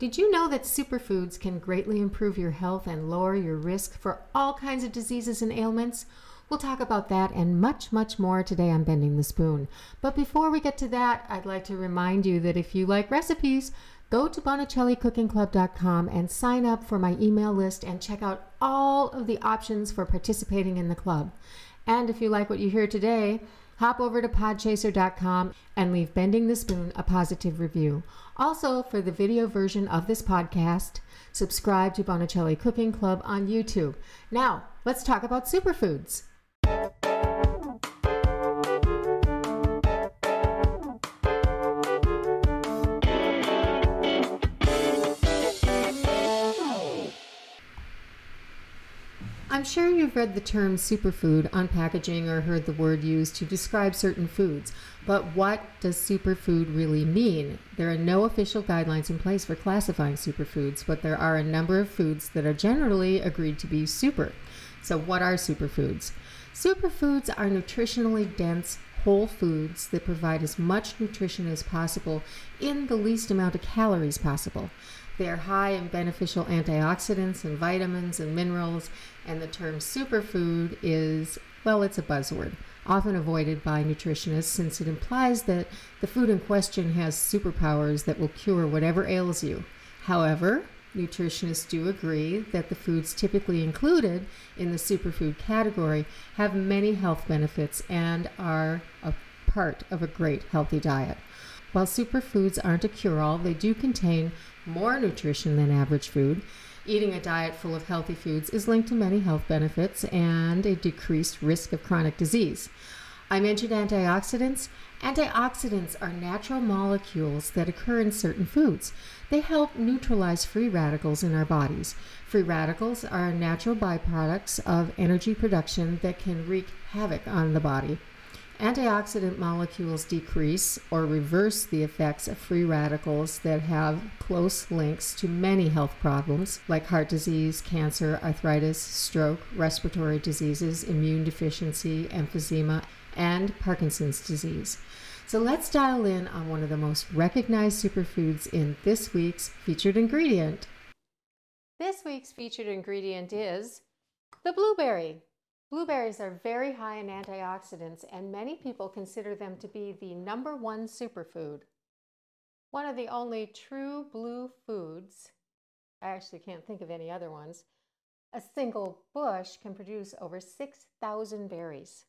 Did you know that superfoods can greatly improve your health and lower your risk for all kinds of diseases and ailments? We'll talk about that and much, much more today on Bending the Spoon. But before we get to that, I'd like to remind you that if you like recipes, go to BonicelliCookingClub.com and sign up for my email list and check out all of the options for participating in the club. And if you like what you hear today, hop over to podchaser.com and leave Bending the Spoon a positive review. Also, for the video version of this podcast, subscribe to Bonicelli Cooking Club on YouTube. Now, let's talk about superfoods. Sure you've read the term superfood on packaging or heard the word used to describe certain foods, but what does superfood really mean? There are no official guidelines in place for classifying superfoods, but there are a number of foods that are generally agreed to be super. So, what are superfoods? Superfoods are nutritionally dense whole foods that provide as much nutrition as possible in the least amount of calories possible. They are high in beneficial antioxidants and vitamins and minerals, and the term superfood is, well, it's a buzzword, often avoided by nutritionists since it implies that the food in question has superpowers that will cure whatever ails you. However, nutritionists do agree that the foods typically included in the superfood category have many health benefits and are a part of a great healthy diet. While superfoods aren't a cure all, they do contain more nutrition than average food. Eating a diet full of healthy foods is linked to many health benefits and a decreased risk of chronic disease. I mentioned antioxidants. Antioxidants are natural molecules that occur in certain foods. They help neutralize free radicals in our bodies. Free radicals are natural byproducts of energy production that can wreak havoc on the body. Antioxidant molecules decrease or reverse the effects of free radicals that have close links to many health problems like heart disease, cancer, arthritis, stroke, respiratory diseases, immune deficiency, emphysema, and Parkinson's disease. So let's dial in on one of the most recognized superfoods in this week's featured ingredient. This week's featured ingredient is the blueberry. Blueberries are very high in antioxidants, and many people consider them to be the number one superfood. One of the only true blue foods, I actually can't think of any other ones, a single bush can produce over 6,000 berries.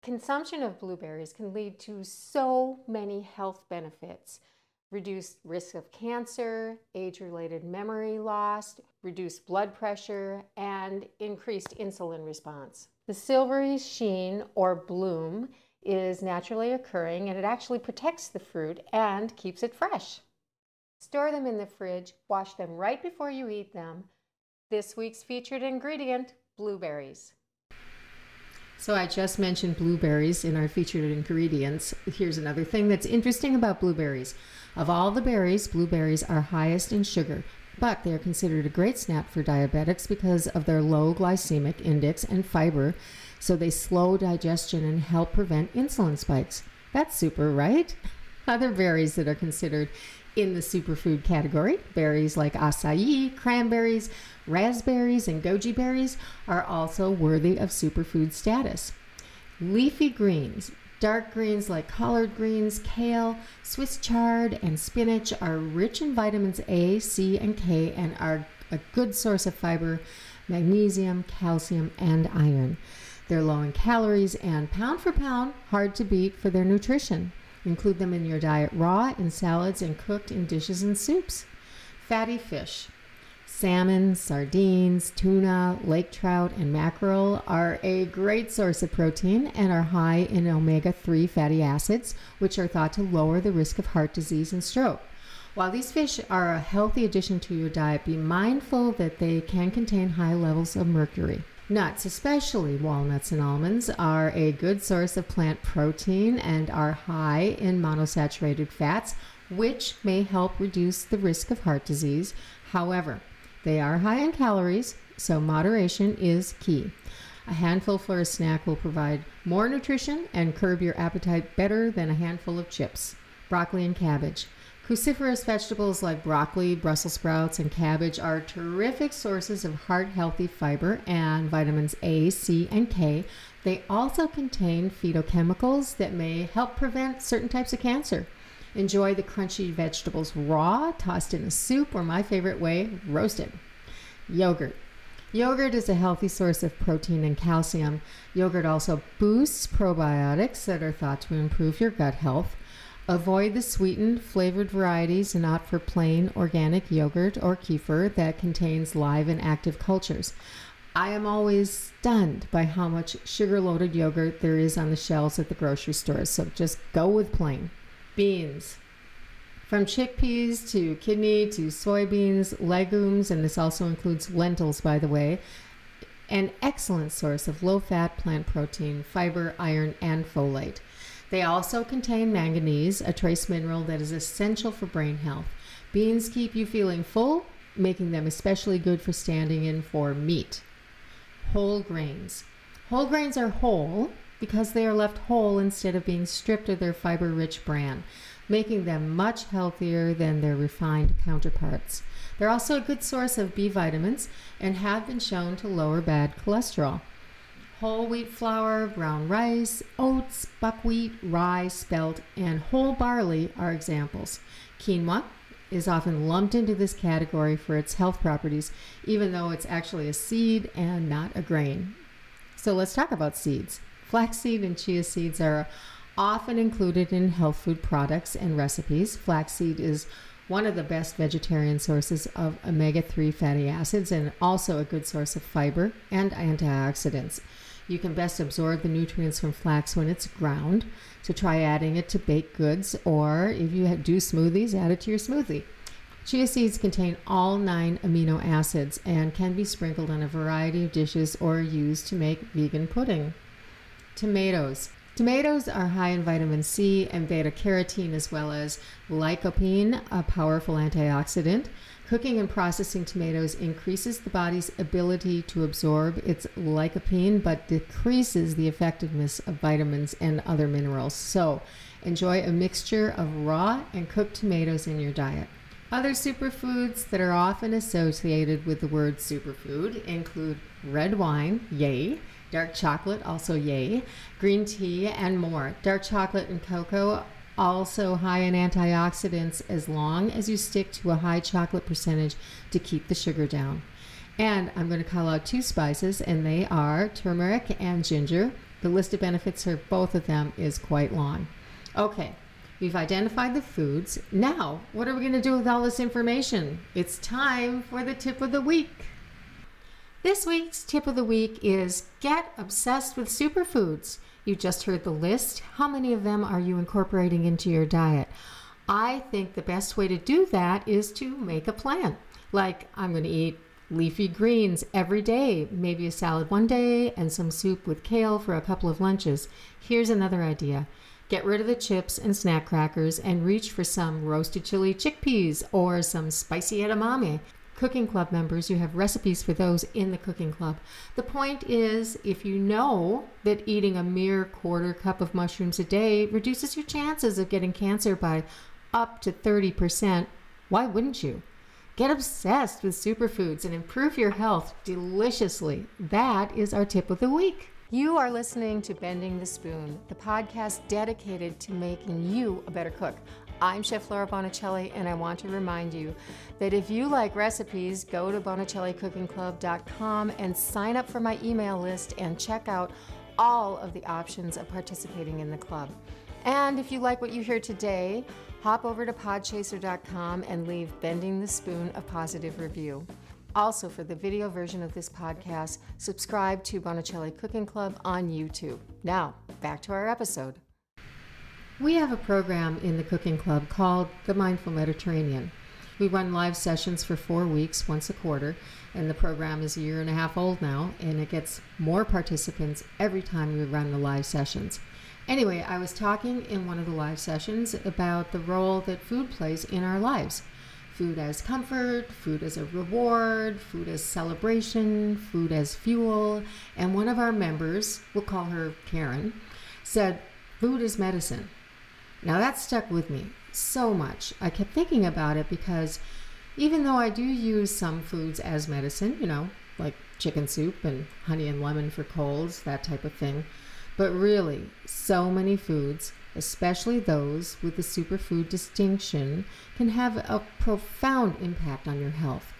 Consumption of blueberries can lead to so many health benefits reduced risk of cancer, age related memory loss, reduced blood pressure, and increased insulin response. The silvery sheen or bloom is naturally occurring and it actually protects the fruit and keeps it fresh. Store them in the fridge, wash them right before you eat them. This week's featured ingredient blueberries. So, I just mentioned blueberries in our featured ingredients. Here's another thing that's interesting about blueberries. Of all the berries, blueberries are highest in sugar, but they are considered a great snack for diabetics because of their low glycemic index and fiber, so they slow digestion and help prevent insulin spikes. That's super, right? Other berries that are considered in the superfood category, berries like acai, cranberries, raspberries, and goji berries, are also worthy of superfood status. Leafy greens, Dark greens like collard greens, kale, Swiss chard, and spinach are rich in vitamins A, C, and K and are a good source of fiber, magnesium, calcium, and iron. They're low in calories and pound for pound, hard to beat for their nutrition. Include them in your diet raw, in salads, and cooked in dishes and soups. Fatty fish. Salmon, sardines, tuna, lake trout, and mackerel are a great source of protein and are high in omega 3 fatty acids, which are thought to lower the risk of heart disease and stroke. While these fish are a healthy addition to your diet, be mindful that they can contain high levels of mercury. Nuts, especially walnuts and almonds, are a good source of plant protein and are high in monosaturated fats, which may help reduce the risk of heart disease. However, they are high in calories, so moderation is key. A handful for a snack will provide more nutrition and curb your appetite better than a handful of chips. Broccoli and cabbage. Cruciferous vegetables like broccoli, Brussels sprouts, and cabbage are terrific sources of heart healthy fiber and vitamins A, C, and K. They also contain phytochemicals that may help prevent certain types of cancer. Enjoy the crunchy vegetables raw, tossed in a soup, or my favorite way, roasted. Yogurt. Yogurt is a healthy source of protein and calcium. Yogurt also boosts probiotics that are thought to improve your gut health. Avoid the sweetened, flavored varieties and opt for plain organic yogurt or kefir that contains live and active cultures. I am always stunned by how much sugar loaded yogurt there is on the shelves at the grocery stores, so just go with plain. Beans. From chickpeas to kidney to soybeans, legumes, and this also includes lentils, by the way, an excellent source of low fat plant protein, fiber, iron, and folate. They also contain manganese, a trace mineral that is essential for brain health. Beans keep you feeling full, making them especially good for standing in for meat. Whole grains. Whole grains are whole because they are left whole instead of being stripped of their fiber rich bran making them much healthier than their refined counterparts. They're also a good source of B vitamins and have been shown to lower bad cholesterol. Whole wheat flour, brown rice, oats, buckwheat, rye, spelt, and whole barley are examples. Quinoa is often lumped into this category for its health properties, even though it's actually a seed and not a grain. So let's talk about seeds. Flaxseed and chia seeds are often included in health food products and recipes. Flaxseed is one of the best vegetarian sources of omega 3 fatty acids and also a good source of fiber and antioxidants. You can best absorb the nutrients from flax when it's ground, so try adding it to baked goods or if you do smoothies, add it to your smoothie. Chia seeds contain all nine amino acids and can be sprinkled on a variety of dishes or used to make vegan pudding. Tomatoes. Tomatoes are high in vitamin C and beta carotene, as well as lycopene, a powerful antioxidant. Cooking and processing tomatoes increases the body's ability to absorb its lycopene, but decreases the effectiveness of vitamins and other minerals. So, enjoy a mixture of raw and cooked tomatoes in your diet. Other superfoods that are often associated with the word superfood include red wine, yay, dark chocolate, also yay, green tea, and more. Dark chocolate and cocoa also high in antioxidants as long as you stick to a high chocolate percentage to keep the sugar down. And I'm going to call out two spices, and they are turmeric and ginger. The list of benefits for both of them is quite long. Okay, we've identified the foods. Now, what are we going to do with all this information? It's time for the tip of the week. This week's tip of the week is get obsessed with superfoods. You just heard the list. How many of them are you incorporating into your diet? I think the best way to do that is to make a plan. Like, I'm going to eat leafy greens every day, maybe a salad one day, and some soup with kale for a couple of lunches. Here's another idea get rid of the chips and snack crackers and reach for some roasted chili chickpeas or some spicy edamame cooking club members, you have recipes for those in the cooking club. The point is, if you know that eating a mere quarter cup of mushrooms a day reduces your chances of getting cancer by up to 30%, why wouldn't you? Get obsessed with superfoods and improve your health deliciously. That is our tip of the week. You are listening to Bending the Spoon, the podcast dedicated to making you a better cook. I'm Chef Laura Bonicelli, and I want to remind you that if you like recipes, go to bonicellicookingclub.com and sign up for my email list and check out all of the options of participating in the club. And if you like what you hear today, hop over to podchaser.com and leave Bending the Spoon a positive review. Also, for the video version of this podcast, subscribe to Bonicelli Cooking Club on YouTube. Now, back to our episode. We have a program in the cooking club called the Mindful Mediterranean. We run live sessions for four weeks, once a quarter, and the program is a year and a half old now, and it gets more participants every time we run the live sessions. Anyway, I was talking in one of the live sessions about the role that food plays in our lives food as comfort, food as a reward, food as celebration, food as fuel. And one of our members, we'll call her Karen, said, Food is medicine. Now that stuck with me. so much. I kept thinking about it because even though I do use some foods as medicine, you know, like chicken soup and honey and lemon for colds, that type of thing, but really, so many foods, especially those with the superfood distinction, can have a profound impact on your health.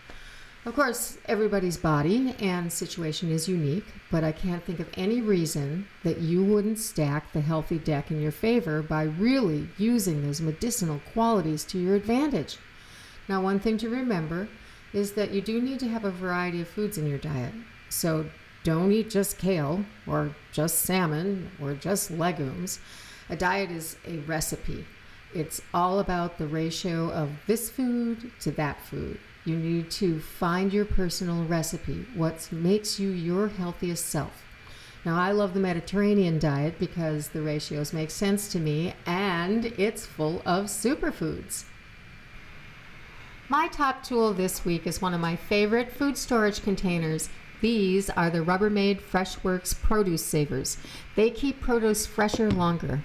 Of course, everybody's body and situation is unique, but I can't think of any reason that you wouldn't stack the healthy deck in your favor by really using those medicinal qualities to your advantage. Now, one thing to remember is that you do need to have a variety of foods in your diet. So don't eat just kale or just salmon or just legumes. A diet is a recipe. It's all about the ratio of this food to that food. You need to find your personal recipe, what makes you your healthiest self. Now, I love the Mediterranean diet because the ratios make sense to me and it's full of superfoods. My top tool this week is one of my favorite food storage containers. These are the Rubbermaid Freshworks Produce Savers. They keep produce fresher longer.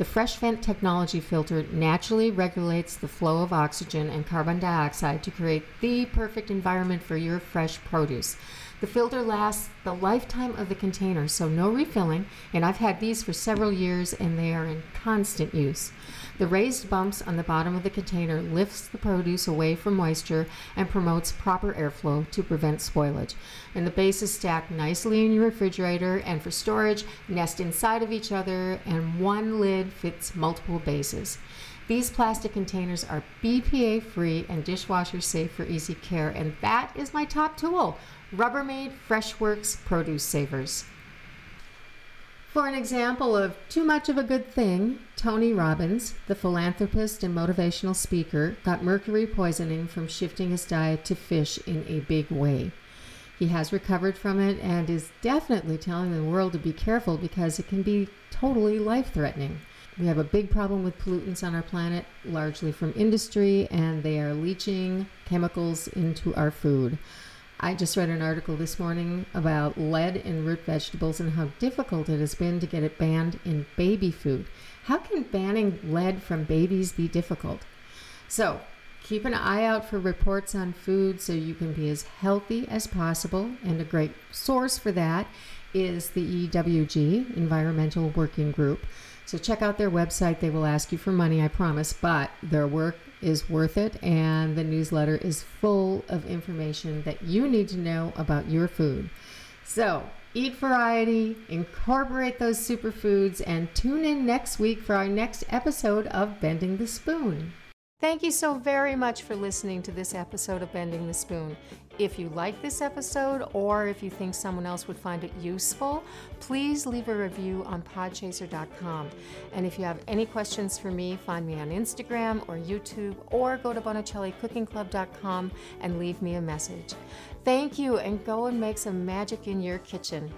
The Fresh Vent technology filter naturally regulates the flow of oxygen and carbon dioxide to create the perfect environment for your fresh produce. The filter lasts the lifetime of the container, so no refilling, and I've had these for several years and they are in constant use. The raised bumps on the bottom of the container lifts the produce away from moisture and promotes proper airflow to prevent spoilage. And the base is stacked nicely in your refrigerator and for storage, nest inside of each other and one lid fits multiple bases. These plastic containers are BPA free and dishwasher safe for easy care, and that is my top tool Rubbermaid Freshworks Produce Savers. For an example of too much of a good thing, Tony Robbins, the philanthropist and motivational speaker, got mercury poisoning from shifting his diet to fish in a big way. He has recovered from it and is definitely telling the world to be careful because it can be totally life threatening. We have a big problem with pollutants on our planet, largely from industry, and they are leaching chemicals into our food. I just read an article this morning about lead in root vegetables and how difficult it has been to get it banned in baby food. How can banning lead from babies be difficult? So, keep an eye out for reports on food so you can be as healthy as possible. And a great source for that is the EWG, Environmental Working Group. So, check out their website. They will ask you for money, I promise, but their work is worth it, and the newsletter is full of information that you need to know about your food. So, eat variety, incorporate those superfoods, and tune in next week for our next episode of Bending the Spoon. Thank you so very much for listening to this episode of Bending the Spoon. If you like this episode or if you think someone else would find it useful, please leave a review on podchaser.com. And if you have any questions for me, find me on Instagram or YouTube or go to bonicellicookingclub.com and leave me a message. Thank you and go and make some magic in your kitchen.